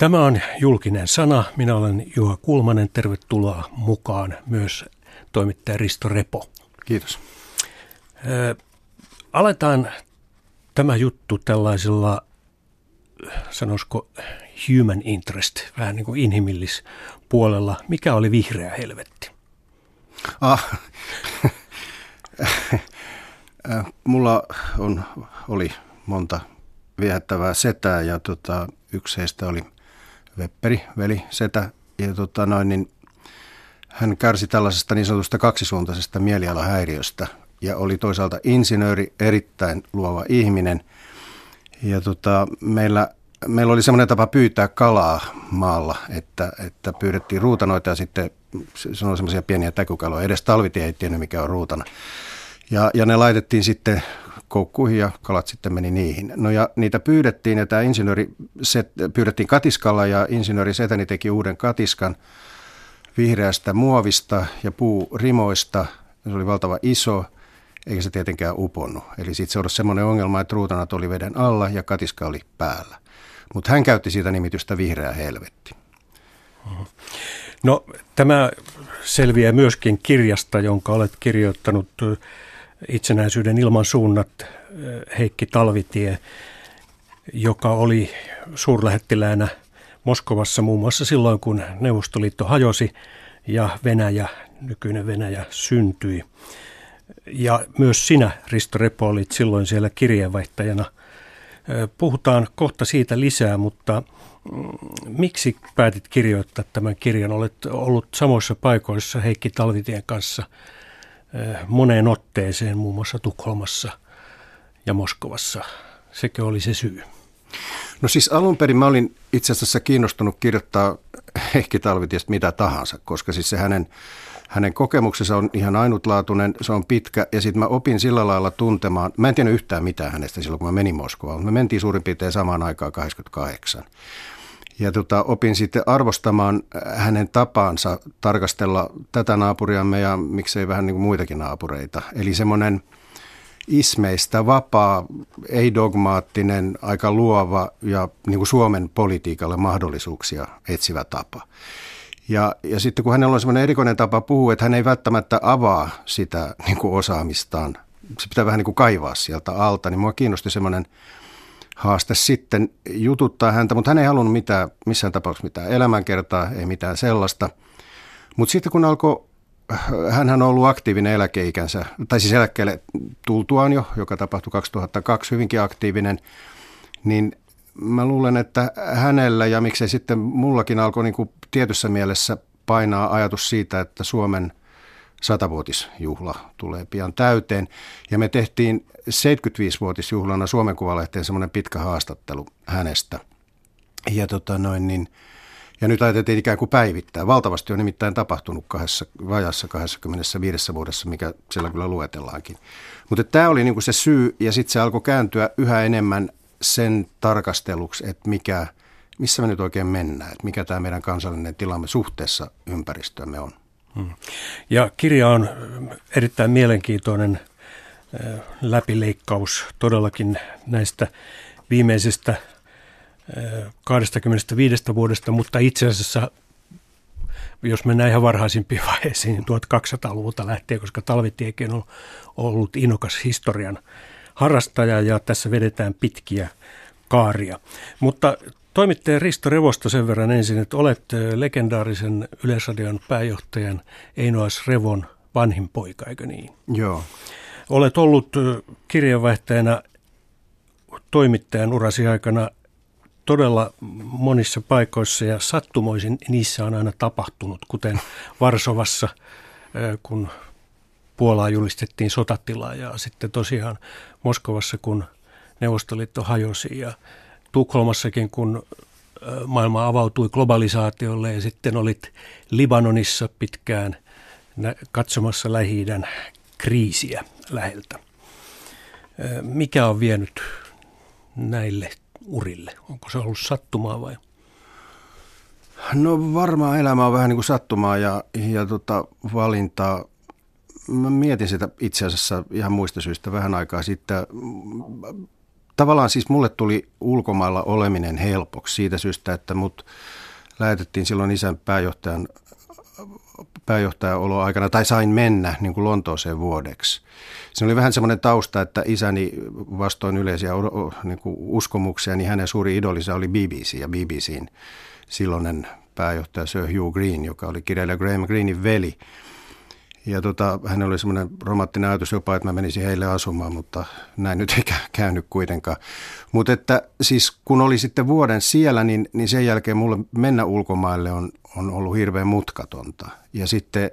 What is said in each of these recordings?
Tämä on julkinen sana. Minä olen Juha Kulmanen. Tervetuloa mukaan myös toimittaja Risto Repo. Kiitos. aletaan tämä juttu tällaisella, sanoisiko human interest, vähän niin kuin inhimillispuolella. Mikä oli vihreä helvetti? Ah, mulla on, oli monta viehättävää setää ja tota, yksi heistä oli Vepperi, veli, setä. Ja tota noin, niin hän kärsi tällaisesta niin sanotusta kaksisuuntaisesta mielialahäiriöstä ja oli toisaalta insinööri, erittäin luova ihminen. Ja tota, meillä, meillä oli semmoinen tapa pyytää kalaa maalla, että, että pyydettiin ruutanoita ja sitten se on semmoisia pieniä täkykaloja. Edes talvitie ei tiennyt, mikä on ruutana. Ja, ja ne laitettiin sitten koukkuihin ja kalat sitten meni niihin. No ja niitä pyydettiin ja tämä insinööri, set, pyydettiin katiskalla ja insinööri Setäni teki uuden katiskan vihreästä muovista ja puurimoista. Se oli valtava iso, eikä se tietenkään uponnut. Eli sitten se oli semmoinen ongelma, että ruutanat oli veden alla ja katiska oli päällä. Mutta hän käytti siitä nimitystä vihreä helvetti. No tämä selviää myöskin kirjasta, jonka olet kirjoittanut itsenäisyyden ilman suunnat Heikki Talvitie, joka oli suurlähettiläänä Moskovassa muun muassa silloin, kun Neuvostoliitto hajosi ja Venäjä, nykyinen Venäjä syntyi. Ja myös sinä, Risto Repo, olit silloin siellä kirjeenvaihtajana. Puhutaan kohta siitä lisää, mutta mm, miksi päätit kirjoittaa tämän kirjan? Olet ollut samoissa paikoissa Heikki Talvitien kanssa – moneen otteeseen, muun muassa Tukholmassa ja Moskovassa. Sekö oli se syy? No siis alun perin mä olin itse asiassa kiinnostunut kirjoittaa Heikki Talvitiestä mitä tahansa, koska siis se hänen, hänen kokemuksensa on ihan ainutlaatuinen, se on pitkä ja sitten mä opin sillä lailla tuntemaan, mä en tiennyt yhtään mitään hänestä silloin kun mä menin Moskovaan, mutta me mentiin suurin piirtein samaan aikaan 88. Ja tota, opin sitten arvostamaan hänen tapaansa tarkastella tätä naapuriamme ja miksei vähän niin kuin muitakin naapureita. Eli semmoinen ismeistä vapaa, ei-dogmaattinen, aika luova ja niin kuin Suomen politiikalle mahdollisuuksia etsivä tapa. Ja, ja sitten kun hänellä on semmoinen erikoinen tapa puhua, että hän ei välttämättä avaa sitä niin kuin osaamistaan, se pitää vähän niin kuin kaivaa sieltä alta, niin mua kiinnosti semmoinen – haaste sitten jututtaa häntä, mutta hän ei halunnut mitään, missään tapauksessa mitään elämänkertaa, ei mitään sellaista. Mutta sitten kun alkoi, hän on ollut aktiivinen eläkeikänsä, tai siis eläkkeelle tultuaan jo, joka tapahtui 2002, hyvinkin aktiivinen, niin mä luulen, että hänellä ja miksei sitten mullakin alkoi niin kuin tietyssä mielessä painaa ajatus siitä, että Suomen – satavuotisjuhla tulee pian täyteen. Ja me tehtiin 75-vuotisjuhlana Suomen Kuvalehteen semmoinen pitkä haastattelu hänestä. Ja, tota noin, niin, ja nyt ajateltiin ikään kuin päivittää. Valtavasti on nimittäin tapahtunut kahdessa, vajassa 25 vuodessa, mikä siellä kyllä luetellaankin. Mutta tämä oli niinku se syy, ja sitten se alkoi kääntyä yhä enemmän sen tarkasteluksi, että mikä, missä me nyt oikein mennään, että mikä tämä meidän kansallinen tilamme suhteessa ympäristöömme on. Hmm. Ja kirja on erittäin mielenkiintoinen läpileikkaus todellakin näistä viimeisistä 25 vuodesta, mutta itse asiassa jos mennään ihan varhaisimpiin vaiheisiin, niin 1200-luvulta lähtien, koska Talvitiekin on ollut innokas historian harrastaja ja tässä vedetään pitkiä kaaria. Mutta Toimittaja Risto Revosta sen verran ensin, että olet legendaarisen Yleisradion pääjohtajan Einoas Revon vanhin poika, eikö niin? Joo. Olet ollut kirjeenvaihtajana toimittajan urasi aikana todella monissa paikoissa ja sattumoisin niissä on aina tapahtunut, kuten Varsovassa, kun Puolaa julistettiin sotatilaa ja sitten tosiaan Moskovassa, kun Neuvostoliitto hajosi ja Tukholmassakin, kun maailma avautui globalisaatiolle ja sitten olit Libanonissa pitkään katsomassa lähi kriisiä läheltä. Mikä on vienyt näille urille? Onko se ollut sattumaa vai? No varmaan elämä on vähän niin kuin sattumaa ja, ja tota, valintaa. Mä mietin sitä itse asiassa ihan muista syistä vähän aikaa sitten tavallaan siis mulle tuli ulkomailla oleminen helpoksi siitä syystä, että mut lähetettiin silloin isän pääjohtajan pääjohtajaolo aikana, tai sain mennä niin kuin Lontooseen vuodeksi. Se oli vähän semmoinen tausta, että isäni vastoin yleisiä niin kuin uskomuksia, niin hänen suuri idolisa oli BBC ja BBCn silloinen pääjohtaja Sir Hugh Green, joka oli kirjailija Graham Greenin veli. Ja tota, hän oli semmoinen romanttinen ajatus jopa, että mä menisin heille asumaan, mutta näin nyt ei käynyt kuitenkaan. Mutta että siis kun oli sitten vuoden siellä, niin, niin sen jälkeen mulle mennä ulkomaille on, on ollut hirveän mutkatonta. Ja sitten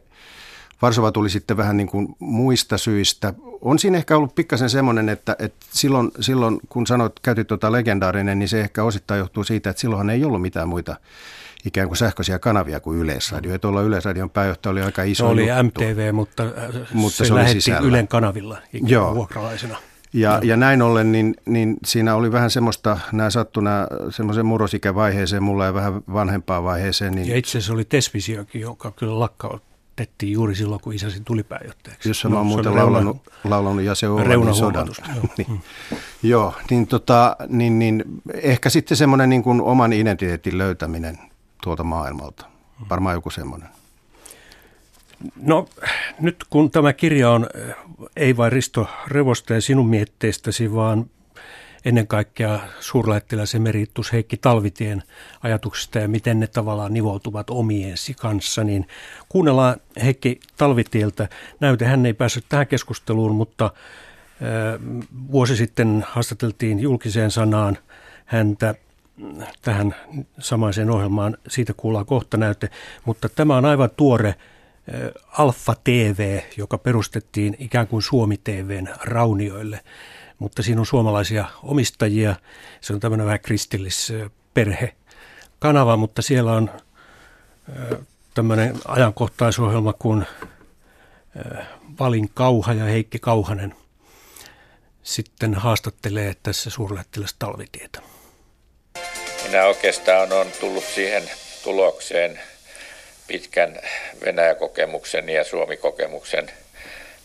Varsova tuli sitten vähän niin kuin muista syistä. On siinä ehkä ollut pikkasen semmoinen, että, että silloin, silloin, kun sanoit, käytit tuota legendaarinen, niin se ehkä osittain johtuu siitä, että silloinhan ei ollut mitään muita ikään kuin sähköisiä kanavia kuin Yleisradio. Ja tuolla Yleisradion pääjohtaja oli aika iso Se oli juttu. MTV, mutta, äh, mutta se, se lähetti sisällä. Ylen kanavilla ikään Joo. vuokralaisena. Ja, ja näin ollen, niin, niin siinä oli vähän semmoista, nämä sattu nämä semmoisen murrosikävaiheeseen, mulla ja vähän vanhempaan vaiheeseen. Niin... Ja itse asiassa oli Tesvisiokin, joka kyllä lakkautettiin juuri silloin, kun isäsi tuli pääjohtajaksi. No, mä oon muuten laulanut, laulanut ja se on sodan. Joo. niin, mm. joo, niin, tota, niin, niin ehkä sitten semmoinen niin kuin oman identiteetin löytäminen tuolta maailmalta. Varmaan joku semmoinen. No nyt kun tämä kirja on ei vain Risto Revosteen sinun mietteistäsi, vaan ennen kaikkea suurlähettiläs emeritus Heikki Talvitien ajatuksista ja miten ne tavallaan nivoutuvat omiensi kanssa, niin kuunnellaan Heikki Talvitieltä. Näyte, hän ei päässyt tähän keskusteluun, mutta vuosi sitten haastateltiin julkiseen sanaan häntä tähän samaiseen ohjelmaan. Siitä kuullaan kohta näyte, mutta tämä on aivan tuore Alfa TV, joka perustettiin ikään kuin Suomi TVn raunioille, mutta siinä on suomalaisia omistajia. Se on tämmöinen vähän kristillisperhe kanava, mutta siellä on tämmöinen ajankohtaisohjelma kuin Valin Kauha ja Heikki Kauhanen sitten haastattelee tässä suurlähettiläs Talvitietä. Minä oikeastaan on tullut siihen tulokseen pitkän Venäjä-kokemuksen ja Suomi-kokemuksen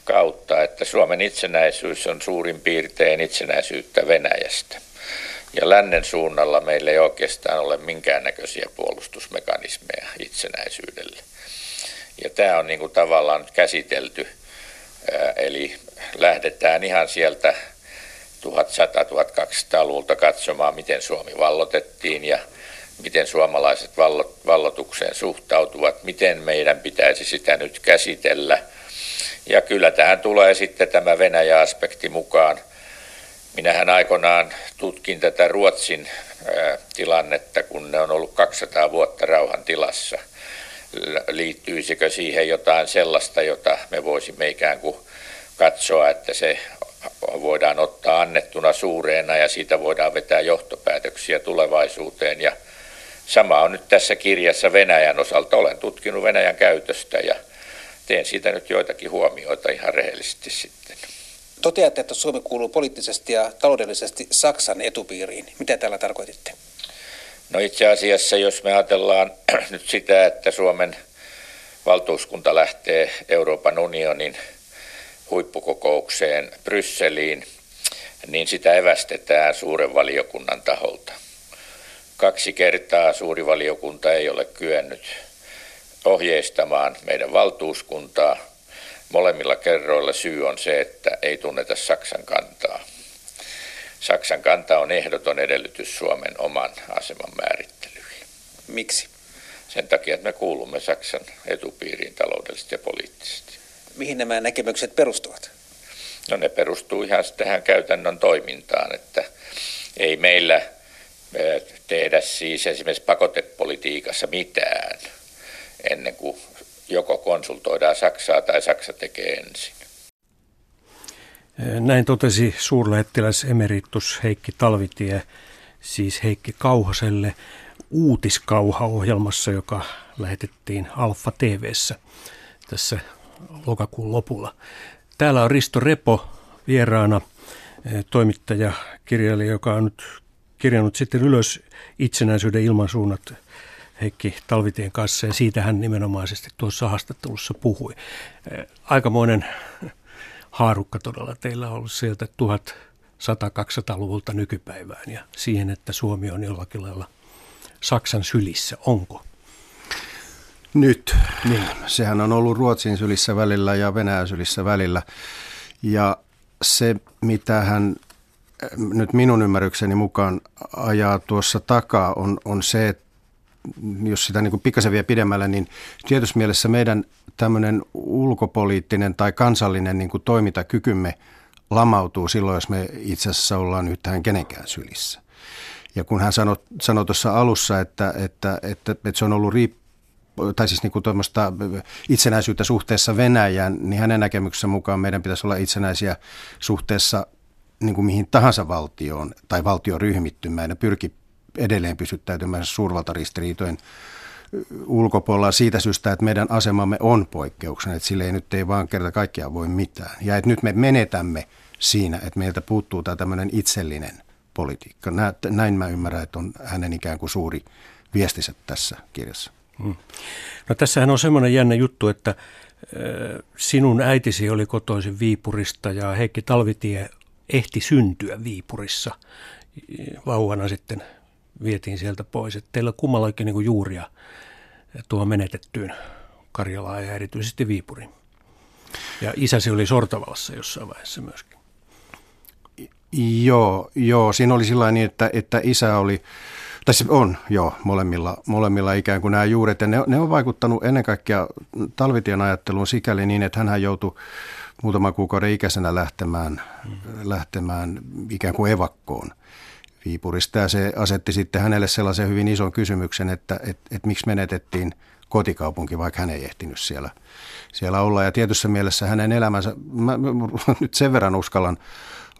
kautta, että Suomen itsenäisyys on suurin piirtein itsenäisyyttä Venäjästä. Ja lännen suunnalla meillä ei oikeastaan ole minkäännäköisiä puolustusmekanismeja itsenäisyydelle. Ja tämä on niin kuin tavallaan käsitelty, eli lähdetään ihan sieltä 1100-1200-luvulta katsomaan, miten Suomi vallotettiin ja miten suomalaiset vallotukseen suhtautuvat, miten meidän pitäisi sitä nyt käsitellä. Ja kyllä tähän tulee sitten tämä Venäjä-aspekti mukaan. Minähän aikoinaan tutkin tätä Ruotsin tilannetta, kun ne on ollut 200 vuotta rauhan tilassa. Liittyisikö siihen jotain sellaista, jota me voisimme ikään kuin katsoa, että se voidaan ottaa annettuna suureena ja siitä voidaan vetää johtopäätöksiä tulevaisuuteen. Ja sama on nyt tässä kirjassa Venäjän osalta. Olen tutkinut Venäjän käytöstä ja teen siitä nyt joitakin huomioita ihan rehellisesti sitten. Toteatte, että Suomi kuuluu poliittisesti ja taloudellisesti Saksan etupiiriin. Mitä tällä tarkoititte? No itse asiassa, jos me ajatellaan nyt sitä, että Suomen valtuuskunta lähtee Euroopan unionin huippukokoukseen Brysseliin, niin sitä evästetään suuren valiokunnan taholta. Kaksi kertaa suuri valiokunta ei ole kyennyt ohjeistamaan meidän valtuuskuntaa. Molemmilla kerroilla syy on se, että ei tunneta Saksan kantaa. Saksan kanta on ehdoton edellytys Suomen oman aseman määrittelyihin. Miksi? Sen takia, että me kuulumme Saksan etupiiriin taloudellisesti ja poliittisesti. Mihin nämä näkemykset perustuvat? No ne perustuu ihan tähän käytännön toimintaan, että ei meillä eh, tehdä siis esimerkiksi pakotepolitiikassa mitään ennen kuin joko konsultoidaan Saksaa tai Saksa tekee ensin. Näin totesi suurlähettiläs emeritus Heikki Talvitie, siis Heikki Kauhaselle uutiskauha-ohjelmassa, joka lähetettiin Alfa TVssä tässä lokakuun lopulla. Täällä on Risto Repo vieraana, eh, toimittaja, kirjailija, joka on nyt kirjannut sitten ylös itsenäisyyden ilmansuunnat Heikki Talvitien kanssa ja siitä hän nimenomaisesti tuossa haastattelussa puhui. Eh, aikamoinen haarukka todella teillä on ollut sieltä 100-200-luvulta nykypäivään ja siihen, että Suomi on jollakin lailla Saksan sylissä. Onko? Nyt. Niin. Sehän on ollut Ruotsin sylissä välillä ja Venäjän sylissä välillä. Ja se, mitä hän nyt minun ymmärrykseni mukaan ajaa tuossa takaa, on, on se, että jos sitä niin pikkasen vie pidemmälle, niin tietysti mielessä meidän tämmöinen ulkopoliittinen tai kansallinen niin kuin toimintakykymme lamautuu silloin, jos me itse asiassa ollaan yhtään kenenkään sylissä. Ja kun hän sanoi, sanoi tuossa alussa, että, että, että, että se on ollut riip, tai siis niin kuin itsenäisyyttä suhteessa Venäjään, niin hänen näkemyksensä mukaan meidän pitäisi olla itsenäisiä suhteessa niin kuin mihin tahansa valtioon tai valtioryhmittymään ja pyrki edelleen pysyttäytymään suurvaltaristiriitojen ulkopuolella siitä syystä, että meidän asemamme on poikkeuksena, että sille ei nyt ei vaan kerta kaikkiaan voi mitään. Ja että nyt me menetämme siinä, että meiltä puuttuu tämä tämmöinen itsellinen politiikka. Näin mä ymmärrän, että on hänen ikään kuin suuri viestiset tässä kirjassa. Hmm. No tässähän on semmoinen jännä juttu, että sinun äitisi oli kotoisin Viipurista ja Heikki Talvitie ehti syntyä Viipurissa. Vauvana sitten vietiin sieltä pois. Että teillä kummalla oikein niin juuria tuo menetettyyn Karjalaan ja erityisesti Viipuriin. Ja isäsi oli Sortavalassa jossain vaiheessa myöskin. Joo, joo siinä oli sillä niin, että, että isä oli, tai se on joo, molemmilla, molemmilla ikään kuin nämä juuret. Ja ne, ne on vaikuttanut ennen kaikkea talvitien ajatteluun sikäli niin, että hän joutui muutaman kuukauden ikäisenä lähtemään, mm. lähtemään ikään kuin evakkoon Viipurista. Ja se asetti sitten hänelle sellaisen hyvin ison kysymyksen, että, että, että miksi menetettiin kotikaupunki, vaikka hän ei ehtinyt siellä, siellä olla. Ja tietyssä mielessä hänen elämänsä, mä, mä nyt sen verran uskallan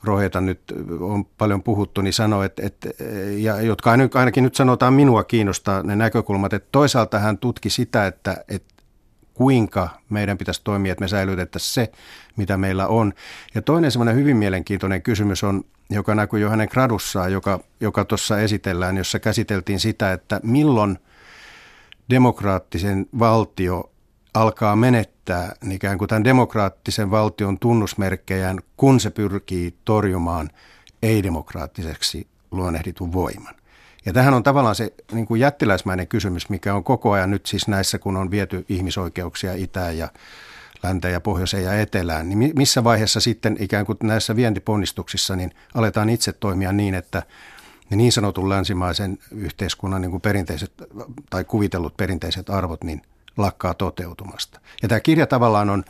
rohjeta nyt on paljon puhuttu, niin sanoi, että, että ja jotka ainakin nyt sanotaan minua kiinnostaa ne näkökulmat, että toisaalta hän tutki sitä, että, että kuinka meidän pitäisi toimia, että me säilytettäisiin se, mitä meillä on. Ja toinen semmoinen hyvin mielenkiintoinen kysymys on, joka näkyy jo hänen gradussaan, joka, joka tuossa esitellään, jossa käsiteltiin sitä, että milloin demokraattisen valtio alkaa menettää ikään kuin tämän demokraattisen valtion tunnusmerkkejään, kun se pyrkii torjumaan ei-demokraattiseksi luonnehditun voiman. Ja tähän on tavallaan se niin kuin jättiläismäinen kysymys, mikä on koko ajan nyt siis näissä, kun on viety ihmisoikeuksia itään ja länteen ja pohjoiseen ja etelään, niin missä vaiheessa sitten ikään kuin näissä vientiponnistuksissa niin aletaan itse toimia niin, että ne niin sanotun länsimaisen yhteiskunnan niin kuin perinteiset tai kuvitellut perinteiset arvot niin lakkaa toteutumasta. Ja tämä kirja tavallaan on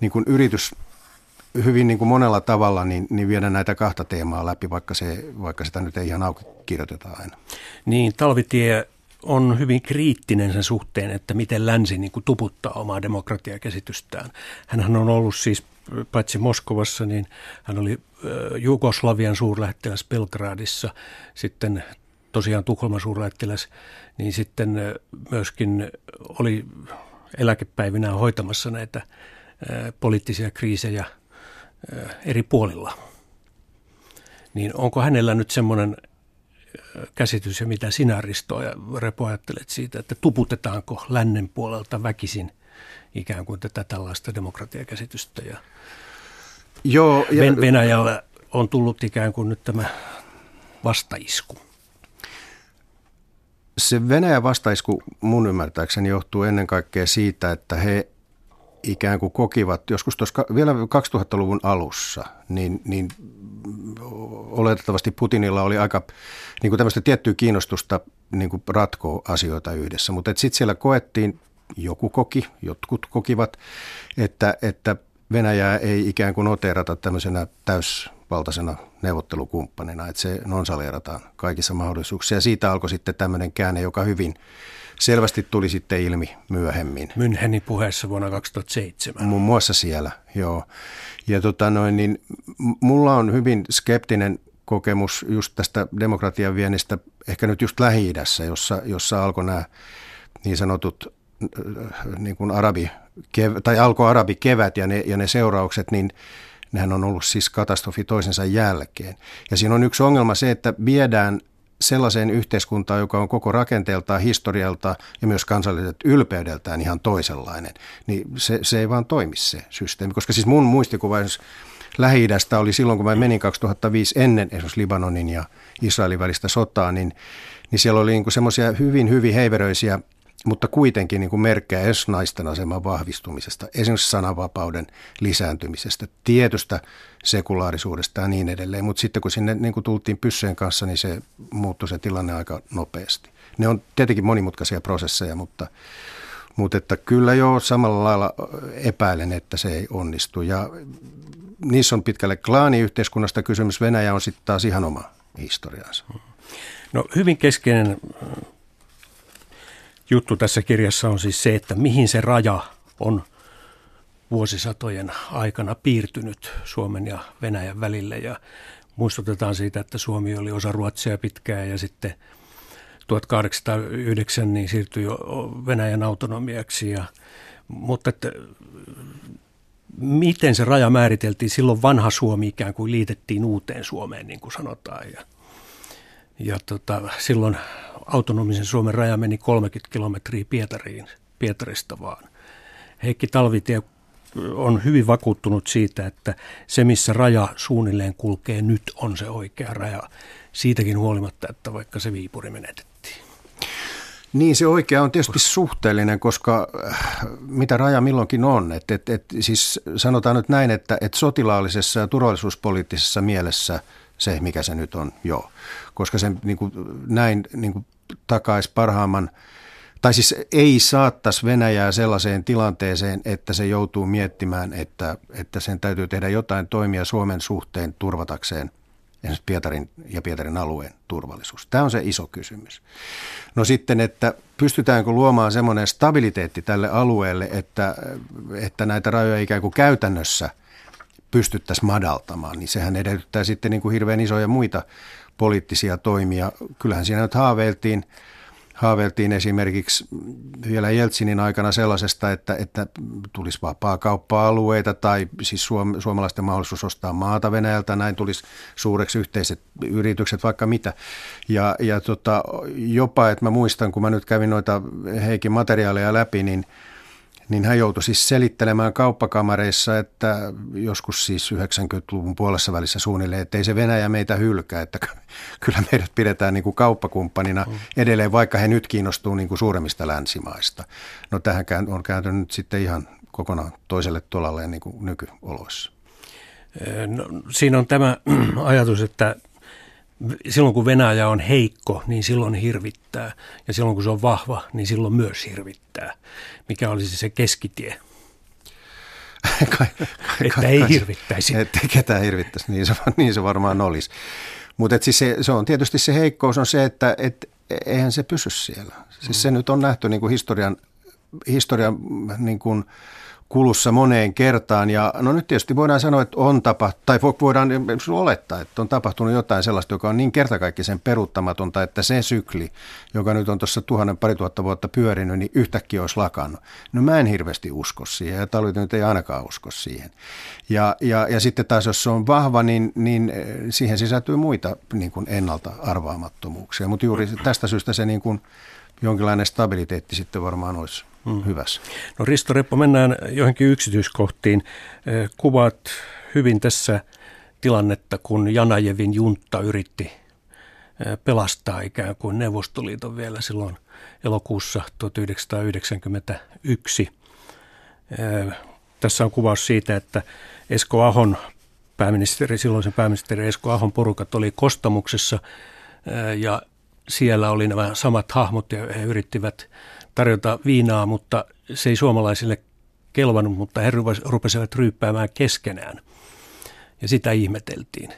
niin kuin yritys hyvin niin kuin monella tavalla niin, niin viedä näitä kahta teemaa läpi, vaikka, se, vaikka sitä nyt ei ihan auki kirjoiteta aina. Niin, Talvitie on hyvin kriittinen sen suhteen, että miten länsi niin kuin tuputtaa omaa demokratiakäsitystään. Hän on ollut siis paitsi Moskovassa, niin hän oli Jugoslavian suurlähettiläs Belgradissa, sitten tosiaan Tukholman suurlähettiläs, niin sitten myöskin oli eläkepäivinä hoitamassa näitä poliittisia kriisejä eri puolilla. Niin onko hänellä nyt semmoinen käsitys ja mitä sinä Risto ja Repo ajattelet siitä, että tuputetaanko lännen puolelta väkisin ikään kuin tätä tällaista demokratiakäsitystä ja, Joo, ja Venäjällä on tullut ikään kuin nyt tämä vastaisku. Se Venäjän vastaisku mun ymmärtääkseni johtuu ennen kaikkea siitä, että he ikään kuin kokivat joskus tuossa vielä 2000-luvun alussa, niin, niin oletettavasti Putinilla oli aika niin kuin tämmöistä tiettyä kiinnostusta niin kuin ratkoa asioita yhdessä. Mutta sitten siellä koettiin, joku koki, jotkut kokivat, että, että Venäjää ei ikään kuin noteerata tämmöisenä täysvaltaisena neuvottelukumppanina, että se nonsaleerataan kaikissa mahdollisuuksissa. Ja siitä alkoi sitten tämmöinen käänne, joka hyvin selvästi tuli sitten ilmi myöhemmin. Münchenin puheessa vuonna 2007. Muun muassa siellä, joo. Ja tota noin, niin mulla on hyvin skeptinen kokemus just tästä demokratian viennistä, ehkä nyt just Lähi-idässä, jossa, jossa alkoi nämä niin sanotut niin kuin arabi, tai alkoi arabi kevät ja ne, ja ne seuraukset, niin nehän on ollut siis katastrofi toisensa jälkeen. Ja siinä on yksi ongelma se, että viedään sellaiseen yhteiskuntaan, joka on koko rakenteeltaan, historialta ja myös kansalliset ylpeydeltään ihan toisenlainen, niin se, se ei vaan toimi se systeemi. Koska siis mun muistikuva lähi oli silloin, kun mä menin 2005 ennen esimerkiksi Libanonin ja Israelin välistä sotaa, niin, niin siellä oli niin semmoisia hyvin, hyvin heiveröisiä mutta kuitenkin niin kuin merkkejä edes naisten aseman vahvistumisesta, esimerkiksi sananvapauden lisääntymisestä, tietystä sekulaarisuudesta ja niin edelleen. Mutta sitten kun sinne niin kuin tultiin pysseen kanssa, niin se muuttui se tilanne aika nopeasti. Ne on tietenkin monimutkaisia prosesseja, mutta, mutta että kyllä jo samalla lailla epäilen, että se ei onnistu. Ja niissä on pitkälle klaaniyhteiskunnasta kysymys. Venäjä on sitten taas ihan oma historiansa. No hyvin keskeinen juttu tässä kirjassa on siis se, että mihin se raja on vuosisatojen aikana piirtynyt Suomen ja Venäjän välille. Ja muistutetaan siitä, että Suomi oli osa Ruotsia pitkään ja sitten 1809 niin siirtyi jo Venäjän autonomiaksi. Ja, mutta että, miten se raja määriteltiin? Silloin vanha Suomi ikään kuin liitettiin uuteen Suomeen, niin kuin sanotaan. Ja, ja tota, silloin autonomisen Suomen raja meni 30 kilometriä Pietariin, Pietarista vaan. Heikki Talvitie on hyvin vakuuttunut siitä, että se missä raja suunnilleen kulkee nyt on se oikea raja. Siitäkin huolimatta, että vaikka se Viipuri menetettiin. Niin se oikea on tietysti suhteellinen, koska äh, mitä raja milloinkin on. Et, et, et, siis sanotaan nyt näin, että et sotilaallisessa ja turvallisuuspoliittisessa mielessä se, mikä se nyt on, joo. Koska se niin kuin, näin niin kuin takaisi parhaamman, tai siis ei saattaisi Venäjää sellaiseen tilanteeseen, että se joutuu miettimään, että, että sen täytyy tehdä jotain toimia Suomen suhteen turvatakseen esimerkiksi Pietarin ja Pietarin alueen turvallisuus. Tämä on se iso kysymys. No sitten, että pystytäänkö luomaan semmoinen stabiliteetti tälle alueelle, että, että näitä rajoja ikään kuin käytännössä pystyttäisiin madaltamaan, niin sehän edellyttää sitten niin kuin hirveän isoja muita poliittisia toimia. Kyllähän siinä nyt haaveiltiin, haaveiltiin esimerkiksi vielä Jeltsinin aikana sellaisesta, että, että tulisi vapaa kauppa-alueita tai siis suom, suomalaisten mahdollisuus ostaa maata Venäjältä, näin tulisi suureksi yhteiset yritykset, vaikka mitä. Ja, ja tota, jopa, että mä muistan, kun mä nyt kävin noita Heikin materiaaleja läpi, niin – niin hän joutui siis selittelemään kauppakamareissa, että joskus siis 90-luvun puolessa välissä suunnilleen, että ei se Venäjä meitä hylkää, että kyllä meidät pidetään niin kuin kauppakumppanina edelleen, vaikka he nyt kiinnostuu niin kuin suuremmista länsimaista. No tähän on kääntynyt sitten ihan kokonaan toiselle tolalle niin kuin nykyoloissa. No, siinä on tämä ajatus, että silloin kun Venäjä on heikko, niin silloin hirvittää. Ja silloin kun se on vahva, niin silloin myös hirvittää. Mikä olisi se keskitie? kai, kai, että kai, ei hirvittäisi. Että ketään hirvittäisi, niin se, niin se varmaan olisi. Mutta siis se, se on tietysti se heikkous on se, että et, eihän se pysy siellä. Siis mm. se nyt on nähty niin kuin historian, historian niin kuin, kulussa moneen kertaan. Ja no nyt tietysti voidaan sanoa, että on tapahtunut, tai voidaan olettaa, että on tapahtunut jotain sellaista, joka on niin kertakaikkisen peruuttamatonta, että se sykli, joka nyt on tuossa tuhannen pari tuhatta vuotta pyörinyt, niin yhtäkkiä olisi lakannut. No mä en hirveästi usko siihen, ja talvit nyt ei ainakaan usko siihen. Ja, ja, ja sitten taas, jos se on vahva, niin, niin eh, siihen sisältyy muita niin kuin ennalta arvaamattomuuksia. Mutta juuri tästä syystä se niin kuin jonkinlainen stabiliteetti sitten varmaan olisi mm. hyvässä. No Risto Reppo, mennään johonkin yksityiskohtiin. Kuvaat hyvin tässä tilannetta, kun Janajevin juntta yritti pelastaa ikään kuin Neuvostoliiton vielä silloin elokuussa 1991. Eh, tässä on kuvaus siitä, että Esko Ahon pääministeri, silloisen pääministeri Esko Ahon porukat oli Kostamuksessa ja siellä oli nämä samat hahmot ja he yrittivät tarjota viinaa, mutta se ei suomalaisille kelvannut, mutta he rupesivat ryyppäämään keskenään. Ja sitä ihmeteltiin.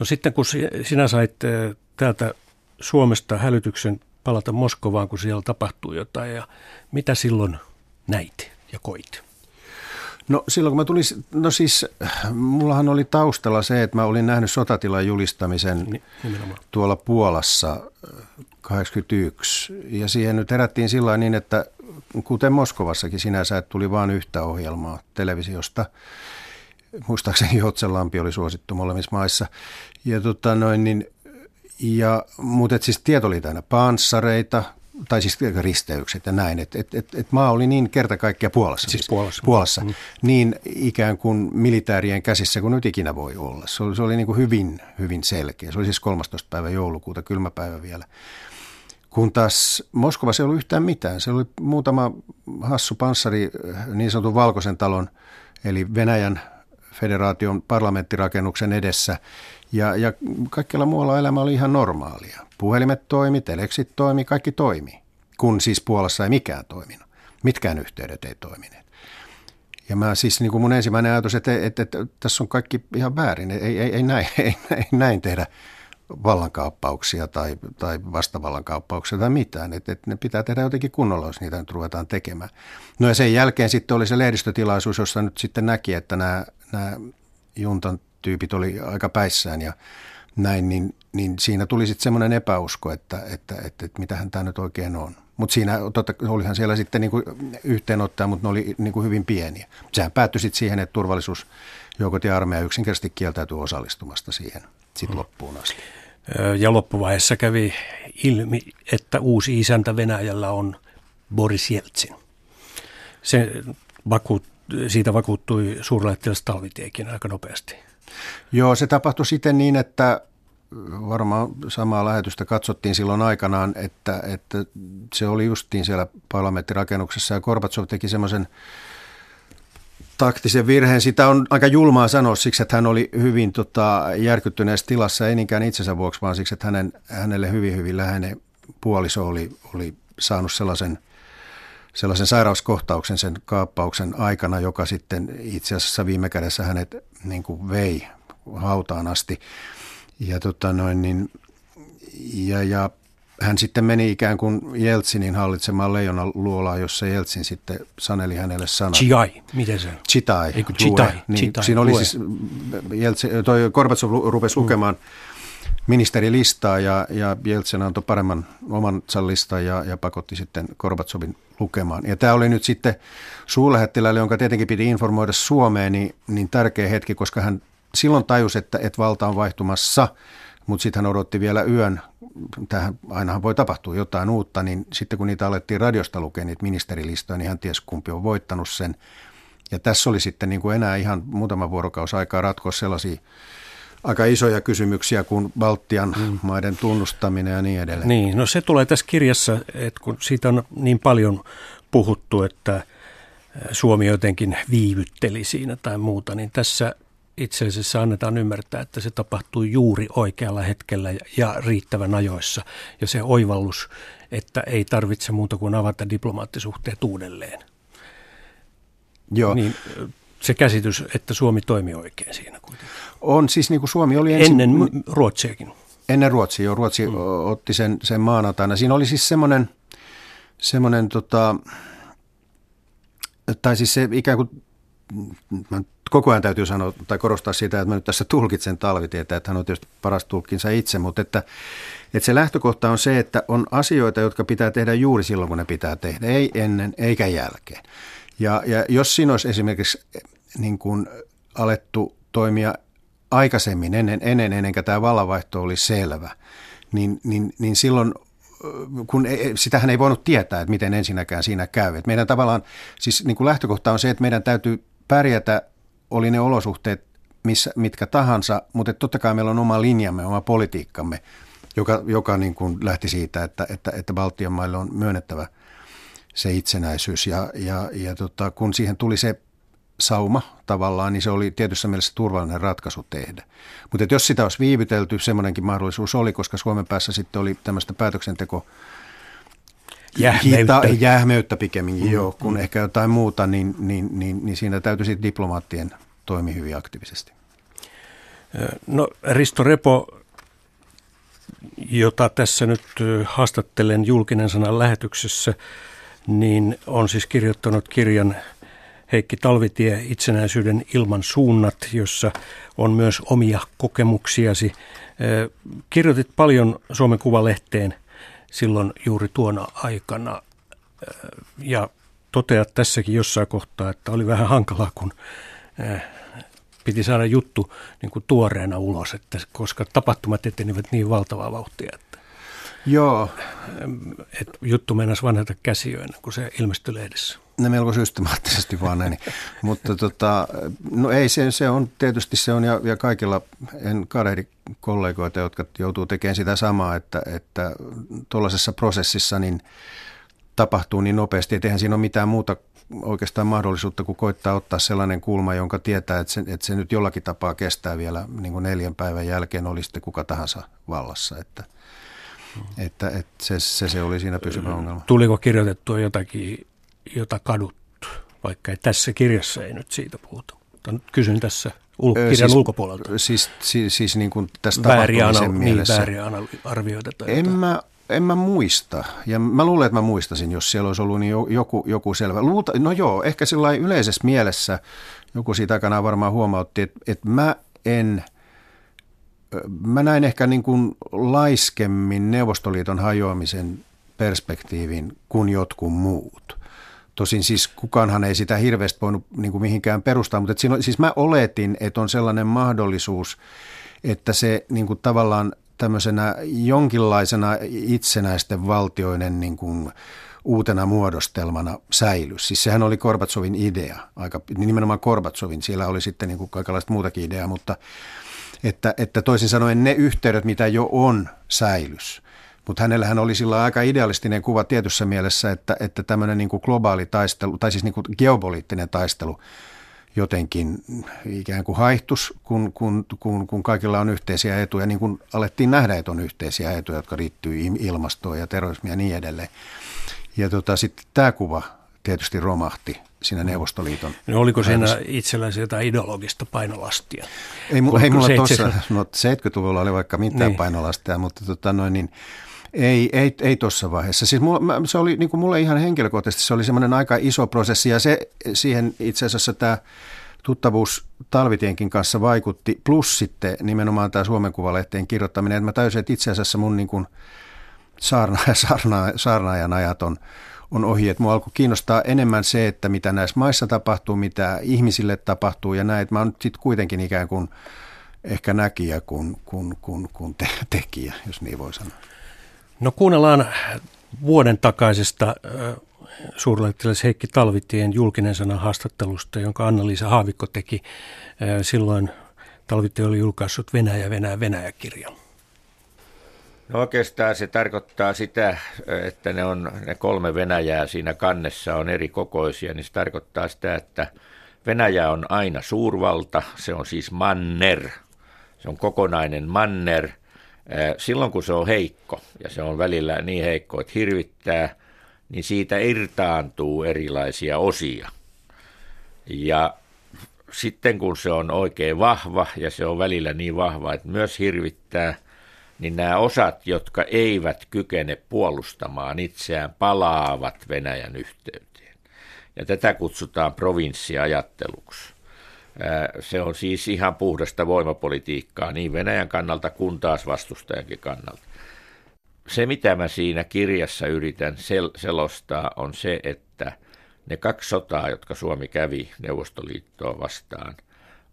No sitten kun sinä sait täältä Suomesta hälytyksen palata Moskovaan, kun siellä tapahtuu jotain, ja mitä silloin näit ja koit? No silloin kun mä tulin, no siis mullahan oli taustalla se, että mä olin nähnyt sotatilan julistamisen Nimenomaan. tuolla Puolassa 81. Ja siihen nyt herättiin sillä niin, että kuten Moskovassakin sinänsä, että tuli vain yhtä ohjelmaa televisiosta. Muistaakseni Jotsenlampi oli suosittu molemmissa maissa. Ja tota noin, niin, ja, mutta siis tieto oli täynnä panssareita, tai siis risteykset ja näin, että et, et, et maa oli niin kerta kaikkiaan Puolassa. Siis Puolassa. Puolassa mm. Niin ikään kuin militaarien käsissä kuin nyt ikinä voi olla. Se oli, se oli niin kuin hyvin, hyvin selkeä. Se oli siis 13. päivä joulukuuta, kylmä päivä vielä. Kun taas Moskovassa ei ollut yhtään mitään. Se oli muutama hassu panssari niin sanotun Valkoisen talon, eli Venäjän federaation parlamenttirakennuksen edessä. Ja, ja kaikkialla muualla elämä oli ihan normaalia. Puhelimet toimi, teleksit toimi, kaikki toimi. Kun siis Puolassa ei mikään toiminut. Mitkään yhteydet ei toimineet. Ja mä siis niin kuin mun ensimmäinen ajatus, että, että, että, että tässä on kaikki ihan väärin. Ei, ei, ei, näin, ei, ei näin tehdä vallankaappauksia tai, tai vastavallankaappauksia tai mitään. Että, että ne pitää tehdä jotenkin kunnolla, jos niitä nyt ruvetaan tekemään. No ja sen jälkeen sitten oli se lehdistötilaisuus, jossa nyt sitten näki, että nämä, nämä juntan tyypit oli aika päissään ja näin, niin, niin siinä tuli sitten semmoinen epäusko, että, että, että, että mitähän tämä nyt oikein on. Mutta siinä totta, olihan siellä sitten niin yhteenottaja, mutta ne oli niin kuin hyvin pieniä. Sehän päättyi sitten siihen, että turvallisuusjoukot ja armeija yksinkertaisesti kieltäytyi osallistumasta siihen sitten hmm. loppuun asti. Ja loppuvaiheessa kävi ilmi, että uusi isäntä Venäjällä on Boris Jeltsin. Se vakuut, siitä vakuuttui suurlähettiläs Talvitiekin aika nopeasti. Joo, se tapahtui sitten niin, että varmaan samaa lähetystä katsottiin silloin aikanaan, että, että se oli justiin siellä parlamenttirakennuksessa ja Gorbatsov teki semmoisen taktisen virheen. Sitä on aika julmaa sanoa siksi, että hän oli hyvin tota, järkyttyneessä tilassa, ei niinkään itsensä vuoksi, vaan siksi, että hänen, hänelle hyvin, hyvin läheinen puoliso oli, oli saanut sellaisen, sellaisen sairauskohtauksen sen kaappauksen aikana, joka sitten itse asiassa viime kädessä hänet niin kuin vei hautaan asti. Ja, tota noin, niin, ja, ja hän sitten meni ikään kuin Jeltsinin hallitsemaan leijonan luolaan, jossa Jeltsin sitten saneli hänelle sanat. Chiai, miten se? Chitai. Eiku, chitai, niin, chitai, siinä oli lue. siis, Jeltsin, toi Gorbatsov rupesi mm. Ministerilistaa ja, ja Jeltsin antoi paremman omansa listan ja, ja pakotti sitten Gorbatsovin lukemaan. Ja tämä oli nyt sitten suurlähettiläille, jonka tietenkin piti informoida Suomeen, niin, niin tärkeä hetki, koska hän silloin tajusi, että, että valta on vaihtumassa, mutta sitten hän odotti vielä yön, tähän ainahan voi tapahtua jotain uutta, niin sitten kun niitä alettiin radiosta lukea, niitä ministerilistoja, niin hän tiesi kumpi on voittanut sen. Ja tässä oli sitten niin kuin enää ihan muutama vuorokausi aikaa ratkoa sellaisia aika isoja kysymyksiä kuin Baltian mm. maiden tunnustaminen ja niin edelleen. Niin, no se tulee tässä kirjassa, että kun siitä on niin paljon puhuttu, että Suomi jotenkin viivytteli siinä tai muuta, niin tässä itse asiassa annetaan ymmärtää, että se tapahtuu juuri oikealla hetkellä ja riittävän ajoissa. Ja se oivallus, että ei tarvitse muuta kuin avata diplomaattisuhteet uudelleen. Joo. Niin se käsitys, että Suomi toimi oikein siinä kuitenkin. On siis niin kuin Suomi oli ensin... Ennen Ruotsiakin. Ennen Ruotsia, joo. Ruotsi mm. otti sen, sen maanantaina. Siinä oli siis semmoinen, semmoinen tota, tai siis se ikään kuin, mä koko ajan täytyy sanoa tai korostaa sitä, että mä nyt tässä tulkitsen talvitietä, että hän on tietysti paras tulkinsa itse, mutta että, että se lähtökohta on se, että on asioita, jotka pitää tehdä juuri silloin, kun ne pitää tehdä, ei ennen eikä jälkeen. Ja, ja jos siinä olisi esimerkiksi niin kuin alettu toimia aikaisemmin, ennen, ennen, ennen kuin tämä vallanvaihto oli selvä, niin, niin, niin silloin kun ei, sitähän ei voinut tietää, että miten ensinnäkään siinä käy. Et meidän tavallaan, siis niin kuin lähtökohta on se, että meidän täytyy pärjätä oli ne olosuhteet missä, mitkä tahansa, mutta totta kai meillä on oma linjamme, oma politiikkamme, joka, joka niin kuin lähti siitä, että, että, että Baltian maille on myönnettävä se itsenäisyys. Ja, ja, ja tota, kun siihen tuli se sauma tavallaan, niin se oli tietyssä mielessä turvallinen ratkaisu tehdä. Mutta jos sitä olisi viivytelty, semmoinenkin mahdollisuus oli, koska Suomen päässä sitten oli tämmöistä päätöksenteko Jähmeyttä. Hita, jähmeyttä pikemminkin, mm, joo, kun mm. ehkä jotain muuta, niin, niin, niin, niin siinä täytyy sitten diplomaattien toimia hyvin aktiivisesti. No Risto Repo, jota tässä nyt haastattelen julkinen sanan lähetyksessä, niin on siis kirjoittanut kirjan Heikki Talvitie itsenäisyyden ilman suunnat, jossa on myös omia kokemuksiasi. Kirjoitit paljon Suomen Kuvalehteen – silloin juuri tuona aikana. Ja toteat tässäkin jossain kohtaa, että oli vähän hankalaa, kun piti saada juttu niin kuin tuoreena ulos, että koska tapahtumat etenivät niin valtavaa vauhtia. Että. Joo. Et juttu meinasi vanhata käsiä ennen kuin se ilmestyi lehdessä. Ne melko systemaattisesti vaan näin. Mutta tota, no ei, se, se on tietysti se on ja, ja kaikilla, en kadehdi kollegoita, jotka joutuu tekemään sitä samaa, että, että tuollaisessa prosessissa niin tapahtuu niin nopeasti, että eihän siinä ole mitään muuta oikeastaan mahdollisuutta, kun koittaa ottaa sellainen kulma, jonka tietää, että se, että se nyt jollakin tapaa kestää vielä niin kuin neljän päivän jälkeen, oli sitten kuka tahansa vallassa. Että, että, että se, se, se oli siinä pysyvä ongelma. Tuliko kirjoitettua jotakin, jota kaduttu, vaikka ei tässä kirjassa ei nyt siitä puhuta? Kysyn tässä ul- kirjan siis, ulkopuolelta. Siis, siis, siis niin kuin tästä vääriä, ana- niin, mielessä. Niin, vääriä arvioita. Tai en mä, en mä muista. Ja mä luulen, että mä muistasin, jos siellä olisi ollut niin joku, joku selvä. Luuta, no joo, ehkä sillä yleisessä mielessä joku siitä takana varmaan huomautti, että, että mä en, mä näin ehkä niin kuin laiskemmin Neuvostoliiton hajoamisen perspektiivin kuin jotkut muut. Tosin siis kukaanhan ei sitä hirveästi voinut niin kuin mihinkään perustaa, mutta siinä, siis mä oletin, että on sellainen mahdollisuus, että se niin kuin tavallaan tämmöisenä jonkinlaisena itsenäisten valtioiden niin kuin uutena muodostelmana säilys. Siis sehän oli Korbatsovin idea, aika, nimenomaan Korbatsovin, siellä oli sitten niin kuin kaikenlaista muutakin ideaa, mutta että, että toisin sanoen ne yhteydet, mitä jo on, säilys. Mutta hänellähän oli sillä aika idealistinen kuva tietyssä mielessä, että, että tämmöinen niin kuin globaali taistelu, tai siis niin kuin geopoliittinen taistelu jotenkin ikään kuin haihtus, kun, kun, kun, kun kaikilla on yhteisiä etuja, niin kuin alettiin nähdä, että on yhteisiä etuja, jotka liittyy ilmastoon ja terrorismiin ja niin edelleen. Ja tota, sitten tämä kuva tietysti romahti siinä Neuvostoliiton. No oliko siinä itsellänsä jotain ideologista painolastia? Ei, ei mulla tuossa, no 70-luvulla oli vaikka mitään niin. painolastia, mutta tota noin, niin, ei, ei, ei tuossa vaiheessa. Siis mulla, se oli niin kuin mulle ihan henkilökohtaisesti, se oli semmoinen aika iso prosessi ja se siihen itse asiassa tämä tuttavuus Talvitienkin kanssa vaikutti, plus sitten nimenomaan tämä Suomen Kuvalehteen kirjoittaminen, että mä täysin, että itse asiassa mun niin kuin saarna, saarna, saarnaajan ajat on, on ohi, että mua alkoi kiinnostaa enemmän se, että mitä näissä maissa tapahtuu, mitä ihmisille tapahtuu ja näin, että mä oon sitten kuitenkin ikään kuin ehkä näkijä kuin, kuin, kuin, kuin te, tekijä, jos niin voi sanoa. No kuunnellaan vuoden takaisesta suurlähettiläs Heikki Talvitien julkinen sana haastattelusta, jonka Anna-Liisa Haavikko teki. Silloin Talvitie oli julkaissut Venäjä, Venäjä, Venäjä-kirjan. No oikeastaan se tarkoittaa sitä, että ne, on, ne kolme Venäjää siinä kannessa on eri kokoisia, niin se tarkoittaa sitä, että Venäjä on aina suurvalta, se on siis manner, se on kokonainen manner – Silloin kun se on heikko, ja se on välillä niin heikko, että hirvittää, niin siitä irtaantuu erilaisia osia. Ja sitten kun se on oikein vahva, ja se on välillä niin vahva, että myös hirvittää, niin nämä osat, jotka eivät kykene puolustamaan itseään, palaavat Venäjän yhteyteen. Ja tätä kutsutaan provinssiajatteluksi. Se on siis ihan puhdasta voimapolitiikkaa niin Venäjän kannalta kuin taas vastustajankin kannalta. Se, mitä mä siinä kirjassa yritän sel- selostaa, on se, että ne kaksi sotaa, jotka Suomi kävi Neuvostoliittoa vastaan,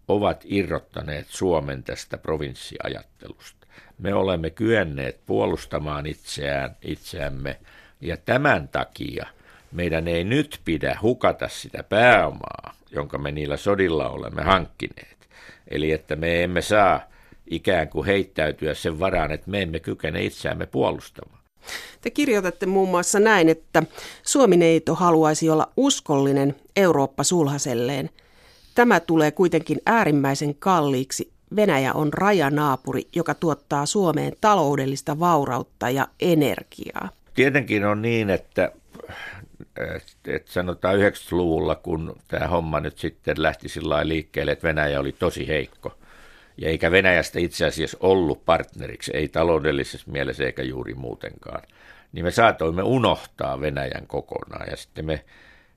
ovat irrottaneet Suomen tästä provinssiajattelusta. Me olemme kyenneet puolustamaan itseään, itseämme, ja tämän takia meidän ei nyt pidä hukata sitä pääomaa, jonka me niillä sodilla olemme hankkineet. Eli että me emme saa ikään kuin heittäytyä sen varaan, että me emme kykene itseämme puolustamaan. Te kirjoitatte muun muassa näin, että Suomi-neito haluaisi olla uskollinen Eurooppa sulhaselleen. Tämä tulee kuitenkin äärimmäisen kalliiksi. Venäjä on rajanaapuri, joka tuottaa Suomeen taloudellista vaurautta ja energiaa. Tietenkin on niin, että että sanotaan 90-luvulla, kun tämä homma nyt sitten lähti sillä liikkeelle, että Venäjä oli tosi heikko. Ja eikä Venäjästä itse asiassa ollut partneriksi, ei taloudellisessa mielessä eikä juuri muutenkaan. Niin me saatoimme unohtaa Venäjän kokonaan. Ja sitten me,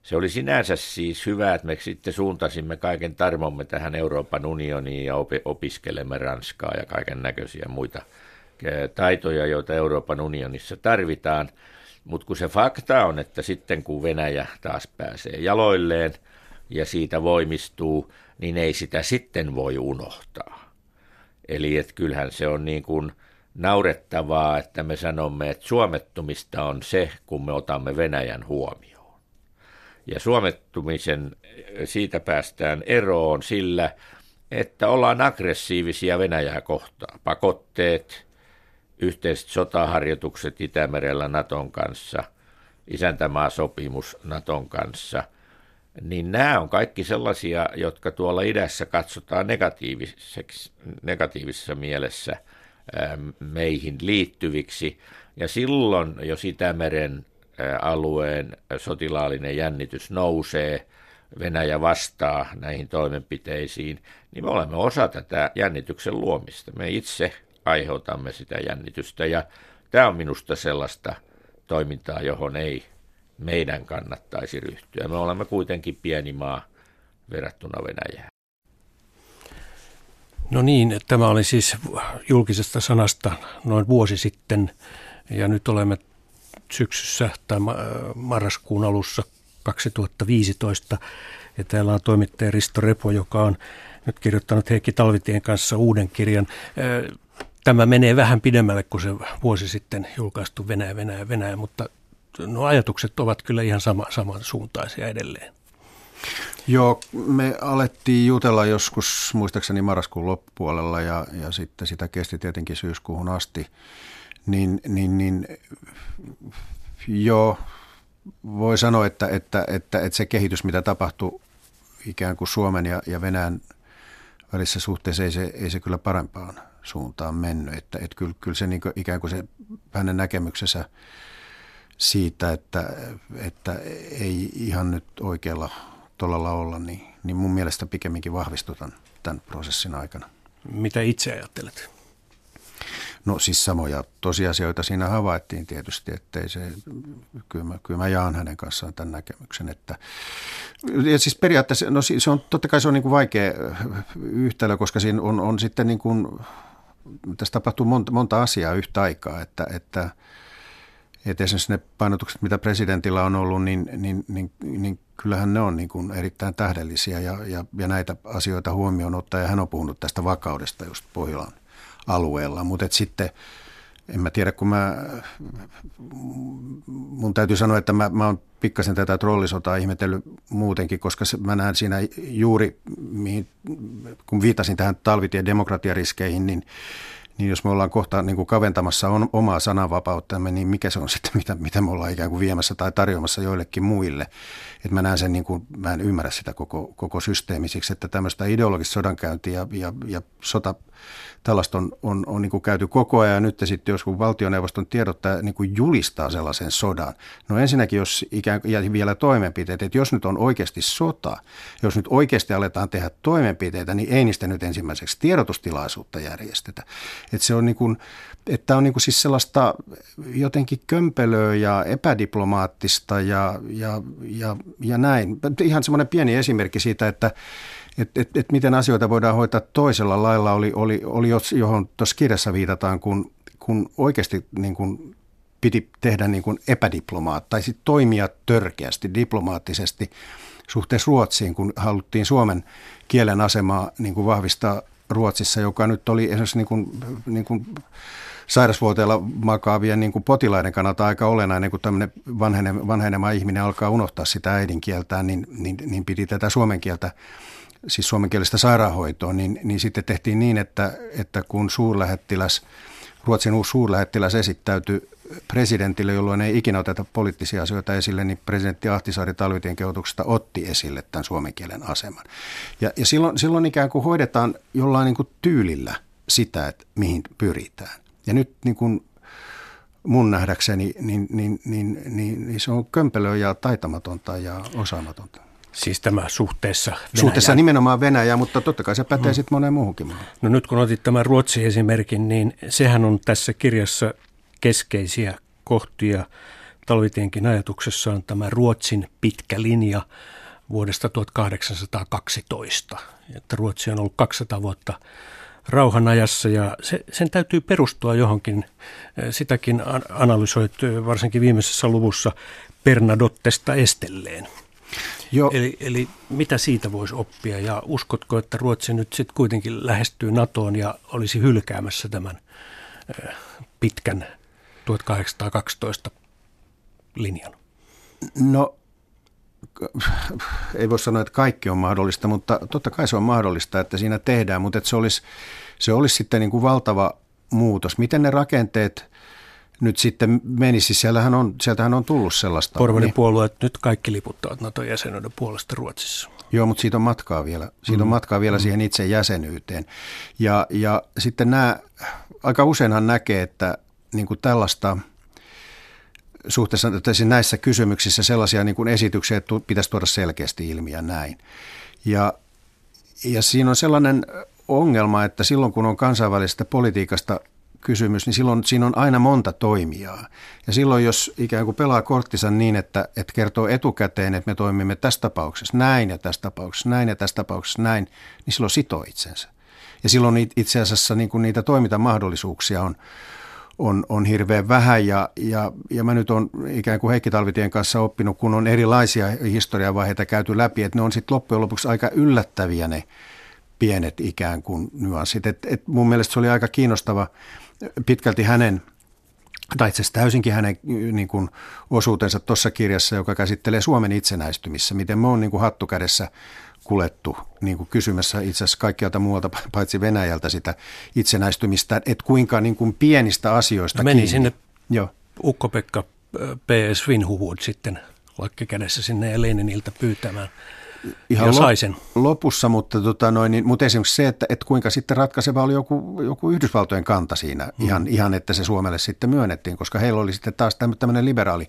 se oli sinänsä siis hyvä, että me sitten suuntasimme kaiken tarmomme tähän Euroopan unioniin ja opiskelemme Ranskaa ja kaiken näköisiä muita taitoja, joita Euroopan unionissa tarvitaan – mutta kun se fakta on, että sitten kun Venäjä taas pääsee jaloilleen ja siitä voimistuu, niin ei sitä sitten voi unohtaa. Eli että kyllähän se on niin kuin naurettavaa, että me sanomme, että suomettumista on se, kun me otamme Venäjän huomioon. Ja suomettumisen siitä päästään eroon sillä, että ollaan aggressiivisia Venäjää kohtaan. Pakotteet, yhteiset sotaharjoitukset Itämerellä Naton kanssa, isäntämaasopimus Naton kanssa, niin nämä on kaikki sellaisia, jotka tuolla idässä katsotaan negatiivisessa mielessä meihin liittyviksi. Ja silloin, jos Itämeren alueen sotilaallinen jännitys nousee, Venäjä vastaa näihin toimenpiteisiin, niin me olemme osa tätä jännityksen luomista. Me itse aiheutamme sitä jännitystä ja tämä on minusta sellaista toimintaa, johon ei meidän kannattaisi ryhtyä. Me olemme kuitenkin pieni maa verrattuna Venäjään. No niin, tämä oli siis julkisesta sanasta noin vuosi sitten ja nyt olemme syksyssä tai marraskuun alussa 2015 ja täällä on toimittaja Risto Repo, joka on nyt kirjoittanut Heikki Talvitien kanssa uuden kirjan. Tämä menee vähän pidemmälle kuin se vuosi sitten julkaistu Venäjä, Venäjä, Venäjä, mutta nuo ajatukset ovat kyllä ihan sama, samansuuntaisia edelleen. Joo, me alettiin jutella joskus muistaakseni marraskuun loppupuolella ja, ja sitten sitä kesti tietenkin syyskuuhun asti. Niin, niin, niin joo, voi sanoa, että, että, että, että se kehitys, mitä tapahtui ikään kuin Suomen ja, ja Venäjän välissä suhteessa, ei se, ei se kyllä parempaan suuntaan mennyt. Että, että kyllä, kyllä se niin kuin, ikään kuin se hänen näkemyksensä siitä, että, että ei ihan nyt oikealla tolalla olla, niin, niin mun mielestä pikemminkin vahvistutan tämän prosessin aikana. Mitä itse ajattelet? No siis samoja tosiasioita siinä havaittiin tietysti, ettei se, kyllä mä, kyllä mä jaan hänen kanssaan tämän näkemyksen, että ja siis periaatteessa, no se on, totta kai se on niin kuin vaikea yhtälö, koska siinä on, on sitten niin kuin, tässä tapahtuu monta, monta asiaa yhtä aikaa, että, että, että esimerkiksi ne painotukset, mitä presidentillä on ollut, niin, niin, niin, niin kyllähän ne on niin kuin erittäin tähdellisiä ja, ja, ja näitä asioita huomioon ottaa. Ja hän on puhunut tästä vakaudesta just Pohjolan alueella, mutta sitten en mä tiedä, kun mä, mun täytyy sanoa, että mä, mä oon pikkasen tätä trollisotaa ihmetellyt muutenkin, koska mä näen siinä juuri, mihin, kun viitasin tähän talvitien demokratiariskeihin, niin niin jos me ollaan kohta niin kuin kaventamassa on, omaa sananvapauttamme, niin mikä se on sitten, mitä, mitä me ollaan ikään kuin viemässä tai tarjoamassa joillekin muille. Että mä näen sen, niin kuin, mä en ymmärrä sitä koko, koko systeemisiksi, että tämmöistä ideologista sodankäyntiä ja, ja, ja sota tällaista on, on, on niin kuin käyty koko ajan. Nyt sitten jos valtioneuvoston tiedottaa niin kuin julistaa sellaisen sodan. No ensinnäkin, jos ikään kuin, ja vielä toimenpiteet, että jos nyt on oikeasti sota, jos nyt oikeasti aletaan tehdä toimenpiteitä, niin ei niistä nyt ensimmäiseksi tiedotustilaisuutta järjestetä. Että se on niin kuin, että on niin kuin siis sellaista jotenkin kömpelöä ja epädiplomaattista ja, ja, ja, ja näin. Ihan semmoinen pieni esimerkki siitä, että että et, et miten asioita voidaan hoitaa toisella lailla, oli, oli, oli johon tuossa kirjassa viitataan, kun, kun oikeasti niin kun piti tehdä niin kuin epädiplomaat, tai sitten toimia törkeästi, diplomaattisesti suhteessa Ruotsiin, kun haluttiin Suomen kielen asemaa niin kuin vahvistaa Ruotsissa, joka nyt oli esimerkiksi niin kuin, niin kuin sairasvuoteella makaavien niin kuin potilaiden kannalta aika olennainen, kun tämmöinen vanhenema, vanhenema ihminen alkaa unohtaa sitä äidinkieltään, niin, niin, niin piti tätä suomen kieltä siis suomenkielistä sairaanhoitoa, niin, niin sitten tehtiin niin, että, että kun suurlähettiläs, Ruotsin uusi suurlähettiläs esittäytyi presidentille, jolloin ei ikinä oteta poliittisia asioita esille, niin presidentti Ahtisaari talvitien kehotuksesta otti esille tämän suomen kielen aseman. Ja, ja silloin, silloin ikään kuin hoidetaan jollain niin kuin tyylillä sitä, että mihin pyritään. Ja nyt niin kuin mun nähdäkseni, niin, niin, niin, niin, niin se on kömpelöä ja taitamatonta ja osaamatonta. Siis tämä suhteessa Venäjään. Suhteessa nimenomaan Venäjään, mutta totta kai se pätee mm. sitten moneen muuhunkin maahan. No nyt kun otit tämän Ruotsin esimerkin, niin sehän on tässä kirjassa keskeisiä kohtia. Talvitienkin ajatuksessa on tämä Ruotsin pitkä linja vuodesta 1812. Että Ruotsi on ollut 200 vuotta rauhanajassa ja se, sen täytyy perustua johonkin. Sitäkin analysoit varsinkin viimeisessä luvussa Bernadottesta Estelleen. Joo. Eli, eli mitä siitä voisi oppia ja uskotko, että Ruotsi nyt sitten kuitenkin lähestyy NATOon ja olisi hylkäämässä tämän pitkän 1812 linjan? No ei voi sanoa, että kaikki on mahdollista, mutta totta kai se on mahdollista, että siinä tehdään, mutta että se, olisi, se olisi sitten niin kuin valtava muutos. Miten ne rakenteet nyt sitten menisi? Sieltähän on, sieltähän on tullut sellaista. Porvarin puolueet nyt kaikki liputtavat NATO-jäsenyyden puolesta Ruotsissa. Joo, mutta siitä on matkaa vielä. Siitä mm. on matkaa vielä mm. siihen itse jäsenyyteen. Ja, ja sitten nämä, aika useinhan näkee, että niin kuin tällaista – suhteessa siis näissä kysymyksissä sellaisia niin kuin esityksiä, että pitäisi tuoda selkeästi ilmi ja näin. Ja, ja siinä on sellainen ongelma, että silloin kun on kansainvälisestä politiikasta kysymys, niin silloin siinä on aina monta toimijaa. Ja silloin jos ikään kuin pelaa korttinsa niin, että, että kertoo etukäteen, että me toimimme tässä tapauksessa näin ja tässä tapauksessa näin ja tässä tapauksessa näin, niin silloin sitoo itsensä. Ja silloin itse asiassa niin kuin niitä toimintamahdollisuuksia on, on, on hirveän vähän ja, ja, ja mä nyt on ikään kuin Heikki Talvitien kanssa oppinut, kun on erilaisia historiavaiheita käyty läpi, että ne on sitten loppujen lopuksi aika yllättäviä ne pienet ikään kuin nyanssit. Et, et mun mielestä se oli aika kiinnostava pitkälti hänen tai itse asiassa täysinkin hänen niin kuin, osuutensa tuossa kirjassa, joka käsittelee Suomen itsenäistymissä, miten me on niin kuin hattukädessä kulettu niin kuin kysymässä itse asiassa kaikkialta muualta paitsi Venäjältä sitä itsenäistymistä, että kuinka niin kuin pienistä asioista Meni kiinni. sinne Joo. Ukko-Pekka P.S. Vinhuvud sitten lakki kädessä sinne ja Leniniltä pyytämään. Ihan ja sai sen. lopussa, mutta, tota noin, niin, mutta esimerkiksi se, että, että kuinka sitten ratkaiseva oli joku, joku Yhdysvaltojen kanta siinä, mm. ihan, ihan että se Suomelle sitten myönnettiin, koska heillä oli sitten taas tämmöinen liberaali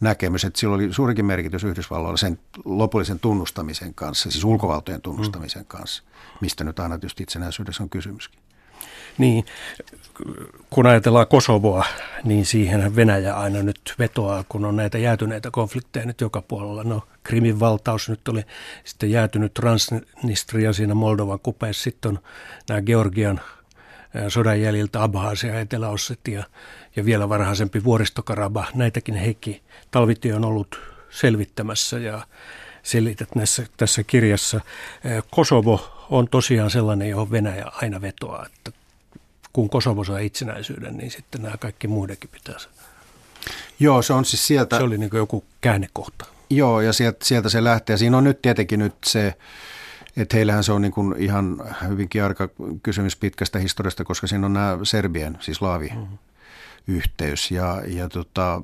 näkemys, että sillä oli suurikin merkitys Yhdysvalloilla sen lopullisen tunnustamisen kanssa, siis ulkovaltojen tunnustamisen mm. kanssa, mistä nyt aina tietysti itsenäisyydessä on kysymyskin. Niin, kun ajatellaan Kosovoa, niin siihen Venäjä aina nyt vetoaa, kun on näitä jäätyneitä konflikteja nyt joka puolella. No, Krimin valtaus nyt oli sitten jäätynyt Transnistria siinä Moldovan kupeessa, sitten on nämä Georgian sodan jäljiltä Abhaasia, Etelä-Ossetia ja vielä varhaisempi vuoristokaraba. Näitäkin Heikki Talvitie on ollut selvittämässä ja selität näissä, tässä kirjassa. Kosovo on tosiaan sellainen, johon Venäjä aina vetoaa, että kun Kosovo saa itsenäisyyden, niin sitten nämä kaikki muidenkin pitää Joo, se on siis sieltä... Se oli niin joku käännekohta. Joo, ja sieltä, sieltä se lähtee. Siinä on nyt tietenkin nyt se, että heillähän se on niin kuin ihan hyvinkin arka kysymys pitkästä historiasta, koska siinä on nämä Serbien, siis Laavi, mm-hmm yhteys. Ja, ja tota,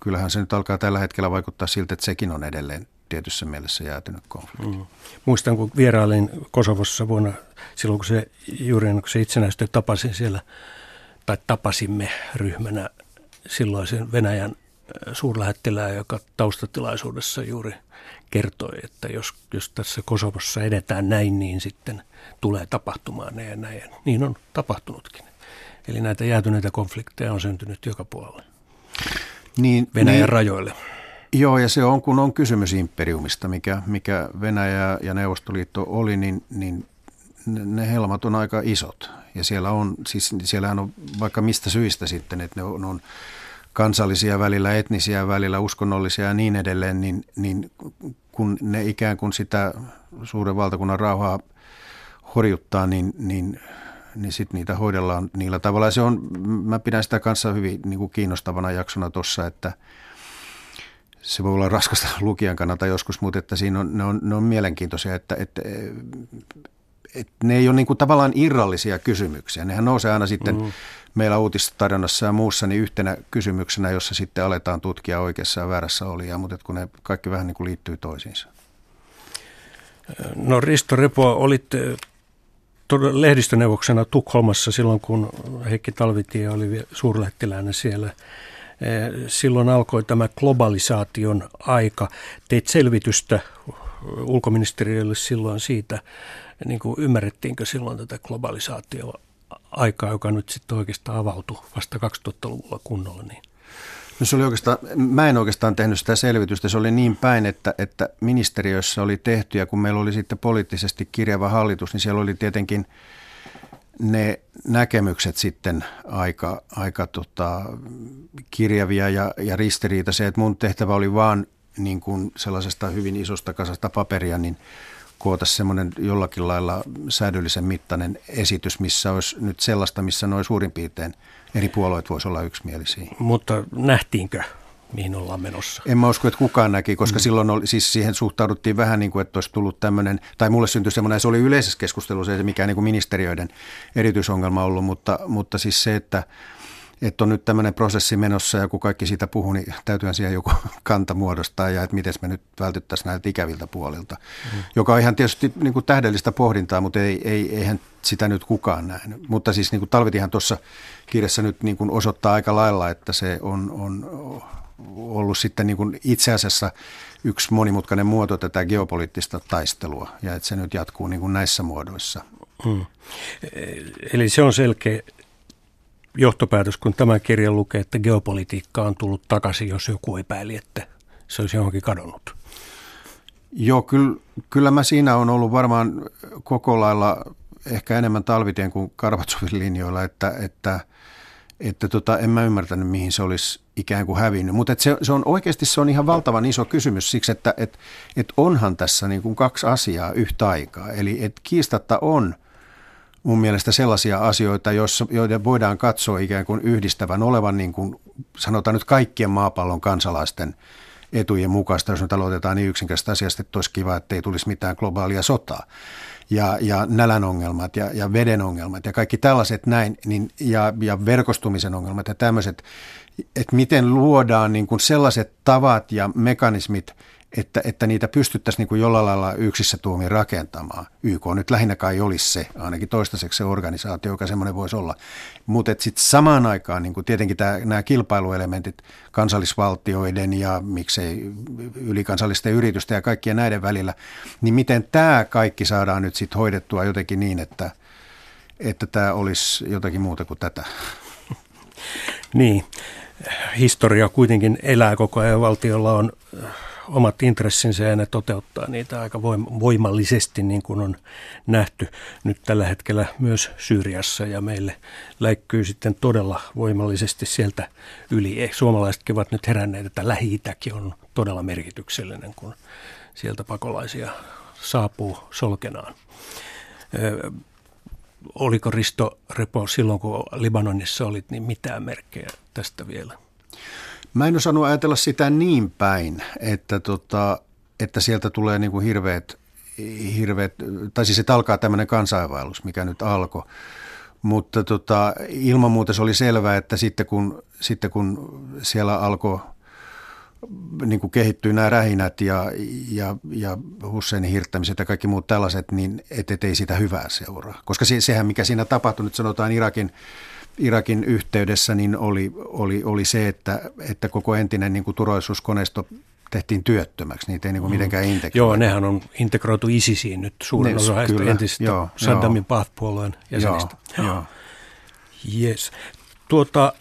kyllähän se nyt alkaa tällä hetkellä vaikuttaa siltä, että sekin on edelleen tietyssä mielessä jäätynyt konflikti. Mm. Muistan, kun vierailin Kosovossa vuonna, silloin kun se juuri kuin se itsenäistyi, tapasin siellä, tai tapasimme ryhmänä silloisen Venäjän suurlähettilää, joka taustatilaisuudessa juuri kertoi, että jos, jos tässä Kosovossa edetään näin, niin sitten tulee tapahtumaan näin ja näin. Niin on tapahtunutkin. Eli näitä jäätyneitä konflikteja on syntynyt joka puolella. Niin, Venäjän niin, rajoille. Joo, ja se on, kun on kysymys imperiumista, mikä, mikä Venäjä ja Neuvostoliitto oli, niin, niin ne helmat on aika isot. Ja siellä on, siis siellähän on vaikka mistä syistä sitten, että ne on, on kansallisia välillä, etnisiä välillä, uskonnollisia ja niin edelleen, niin, niin kun ne ikään kuin sitä suuren valtakunnan rauhaa horjuttaa, niin, niin niin sitten niitä hoidellaan niillä tavalla. Ja se on, mä pidän sitä kanssa hyvin niin kuin kiinnostavana jaksona tuossa, että se voi olla raskasta lukijan kannalta joskus, mutta että siinä on, ne, on, ne on mielenkiintoisia, että, että, että ne ei ole niin kuin tavallaan irrallisia kysymyksiä. Nehän nousee aina sitten mm. meillä uutistarjonnassa ja muussa niin yhtenä kysymyksenä, jossa sitten aletaan tutkia oikeassa ja väärässä olijaa, mutta kun ne kaikki vähän niin kuin liittyy toisiinsa. No Risto Repo, olit lehdistöneuvoksena Tukholmassa silloin, kun Heikki Talvitie oli suurlähettiläänä siellä. Eh, silloin alkoi tämä globalisaation aika. Teit selvitystä ulkoministeriölle silloin siitä, niin kuin ymmärrettiinkö silloin tätä globalisaatio aikaa, joka nyt sitten oikeastaan avautui vasta 2000-luvulla kunnolla. Niin. No se oli oikeastaan, mä en oikeastaan tehnyt sitä selvitystä. Se oli niin päin, että, että ministeriössä oli tehty ja kun meillä oli sitten poliittisesti kirjava hallitus, niin siellä oli tietenkin ne näkemykset sitten aika, aika tota, kirjavia ja, ja ristiriitaisia. Että mun tehtävä oli vaan niin kuin sellaisesta hyvin isosta kasasta paperia, niin koota semmoinen jollakin lailla säädöllisen mittainen esitys, missä olisi nyt sellaista, missä noin suurin piirtein eri puolueet voisi olla yksimielisiä. Mutta nähtiinkö mihin ollaan menossa. En mä usko, että kukaan näki, koska mm. silloin oli, siis siihen suhtauduttiin vähän niin kuin, että olisi tullut tämmöinen, tai mulle syntyi semmoinen, se oli yleisessä keskustelussa, ei se mikään niin kuin ministeriöiden erityisongelma ollut, mutta, mutta siis se, että, että on nyt tämmöinen prosessi menossa ja kun kaikki siitä puhuu, niin täytyyhän siihen joku kanta muodostaa ja että miten me nyt vältyttäisiin näiltä ikäviltä puolilta, mm. joka on ihan tietysti niin kuin tähdellistä pohdintaa, mutta ei, ei, eihän sitä nyt kukaan nähnyt. Mutta siis niin kuin Talvitihan tuossa kirjassa nyt niin kuin osoittaa aika lailla, että se on, on ollut sitten niin kuin itse asiassa yksi monimutkainen muoto tätä geopoliittista taistelua ja että se nyt jatkuu niin kuin näissä muodoissa. Hmm. Eli se on selkeä johtopäätös, kun tämä kirja lukee, että geopolitiikka on tullut takaisin, jos joku epäili, että se olisi johonkin kadonnut. Joo, kyllä, kyllä mä siinä on ollut varmaan koko lailla ehkä enemmän talvitien kuin Karvatsovin linjoilla, että, että, että tota, en mä ymmärtänyt, mihin se olisi ikään kuin hävinnyt. Mutta se, se on oikeasti se on ihan valtavan iso kysymys siksi, että et, et onhan tässä niin kuin kaksi asiaa yhtä aikaa. Eli et kiistatta on mun mielestä sellaisia asioita, joissa, joiden voidaan katsoa ikään kuin yhdistävän olevan niin kuin sanotaan nyt kaikkien maapallon kansalaisten etujen mukaista, jos nyt aloitetaan niin yksinkertaisesti asiasta, että olisi kiva, että ei tulisi mitään globaalia sotaa ja, ja nälän ongelmat ja, ja veden ongelmat ja kaikki tällaiset näin, niin, ja, ja verkostumisen ongelmat ja tämmöiset, että miten luodaan niin kuin sellaiset tavat ja mekanismit, että, että niitä pystyttäisiin niin kuin jollain lailla yksissä tuomiin rakentamaan. YK nyt lähinnä kai olisi se, ainakin toistaiseksi se organisaatio, joka semmoinen voisi olla. Mutta sitten samaan aikaan niin kuin tietenkin tämä, nämä kilpailuelementit kansallisvaltioiden ja miksei ylikansallisten yritysten ja kaikkien näiden välillä, niin miten tämä kaikki saadaan nyt sitten hoidettua jotenkin niin, että, että tämä olisi jotakin muuta kuin tätä. Niin, historia kuitenkin elää koko ajan. Valtiolla on omat intressinsä ja ne toteuttaa niitä aika voimallisesti, niin kuin on nähty nyt tällä hetkellä myös Syyriassa ja meille läikkyy sitten todella voimallisesti sieltä yli. Suomalaisetkin ovat nyt heränneet, että lähi on todella merkityksellinen, kun sieltä pakolaisia saapuu solkenaan. Oliko Risto Repo silloin, kun Libanonissa olit, niin mitään merkkejä tästä vielä? Mä en osannut ajatella sitä niin päin, että, tota, että sieltä tulee niin kuin hirveät, hirveät, tai siis että alkaa tämmöinen kansainvaellus, mikä nyt alkoi. Mutta tota, ilman muuta se oli selvää, että sitten kun, sitten kun siellä alkoi niin kuin kehittyy nämä rähinät ja, ja, ja Husseinin hirttämiset ja kaikki muut tällaiset, niin et, et ei sitä hyvää seuraa. Koska se, sehän, mikä siinä tapahtui, nyt sanotaan Irakin Irakin yhteydessä niin oli, oli, oli se, että, että koko entinen niin kuin turvallisuuskoneisto tehtiin työttömäksi, niitä ei niin kuin mm. mitenkään integroitu. Joo, nehän on integroitu ISISiin nyt suurin ne, osa heistä entisistä joo, Saddamin Baath-puolueen jäsenistä. Joo, joo. Yes. Tuota,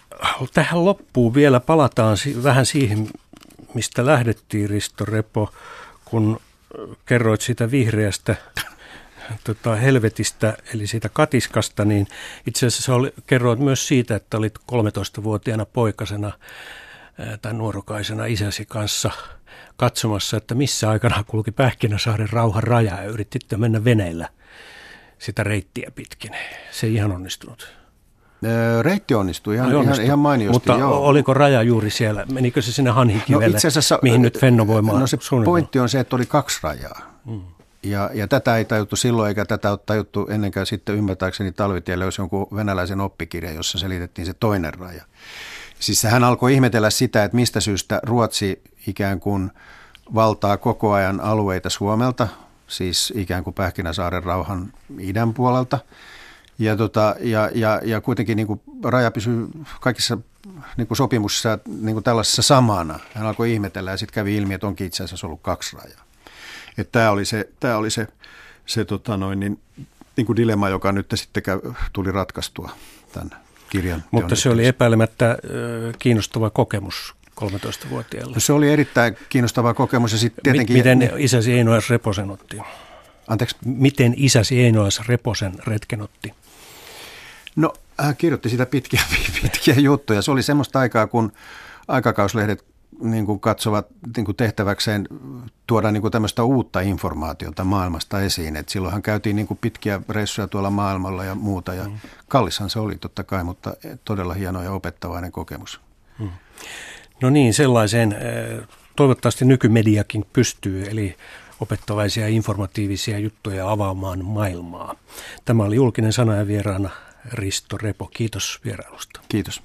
tähän loppuun vielä palataan vähän siihen, mistä lähdettiin Risto Repo, kun kerroit siitä vihreästä tota, helvetistä, eli siitä katiskasta, niin itse asiassa oli, kerroit myös siitä, että olit 13-vuotiaana poikasena tai nuorukaisena isäsi kanssa katsomassa, että missä aikana kulki Pähkinäsaaren rauhan raja ja yrititte mennä veneellä sitä reittiä pitkin. Se ei ihan onnistunut. Reitti onnistui ihan, onnistui. ihan, ihan mainiosti. Mutta joo. oliko raja juuri siellä? Menikö se sinne Hanhikivelle, no itse asiassa, mihin nyt Fennovoima No se pointti on se, että oli kaksi rajaa. Hmm. Ja, ja tätä ei tajuttu silloin, eikä tätä ole tajuttu ennenkään sitten ymmärtääkseni talvitielle, jos jonkun venäläisen oppikirja, jossa selitettiin se toinen raja. Siis hän alkoi ihmetellä sitä, että mistä syystä Ruotsi ikään kuin valtaa koko ajan alueita Suomelta, siis ikään kuin Pähkinäsaaren rauhan idän puolelta. Ja, tota, ja, ja, ja kuitenkin niin kuin raja pysyy kaikissa niin kuin sopimuksissa niin kuin tällaisessa samana. Hän alkoi ihmetellä ja sitten kävi ilmi, että onkin itse asiassa ollut kaksi rajaa. Että tämä oli se, tämä oli se, se tota noin, niin, niin kuin dilemma, joka nyt sitten käy, tuli ratkaistua tämän kirjan. Mutta se oli epäilemättä kiinnostava kokemus 13-vuotiaalle. No se oli erittäin kiinnostava kokemus ja sitten tietenkin... Miten isäsi Einoas Reposen otti? Anteeksi? Miten isäsi Einoas Reposen retken otti? No hän kirjoitti sitä pitkiä, pitkiä juttuja. Se oli semmoista aikaa, kun aikakauslehdet niin kuin katsovat niin kuin tehtäväkseen tuoda niin kuin tämmöistä uutta informaatiota maailmasta esiin. Et silloinhan käytiin niin kuin pitkiä reissuja tuolla maailmalla ja muuta ja mm. kallishan se oli totta kai, mutta todella hieno ja opettavainen kokemus. Mm. No niin, sellaiseen toivottavasti nykymediakin pystyy, eli opettavaisia informatiivisia juttuja avaamaan maailmaa. Tämä oli julkinen sana ja vieraana Risto Repo. Kiitos vierailusta. Kiitos.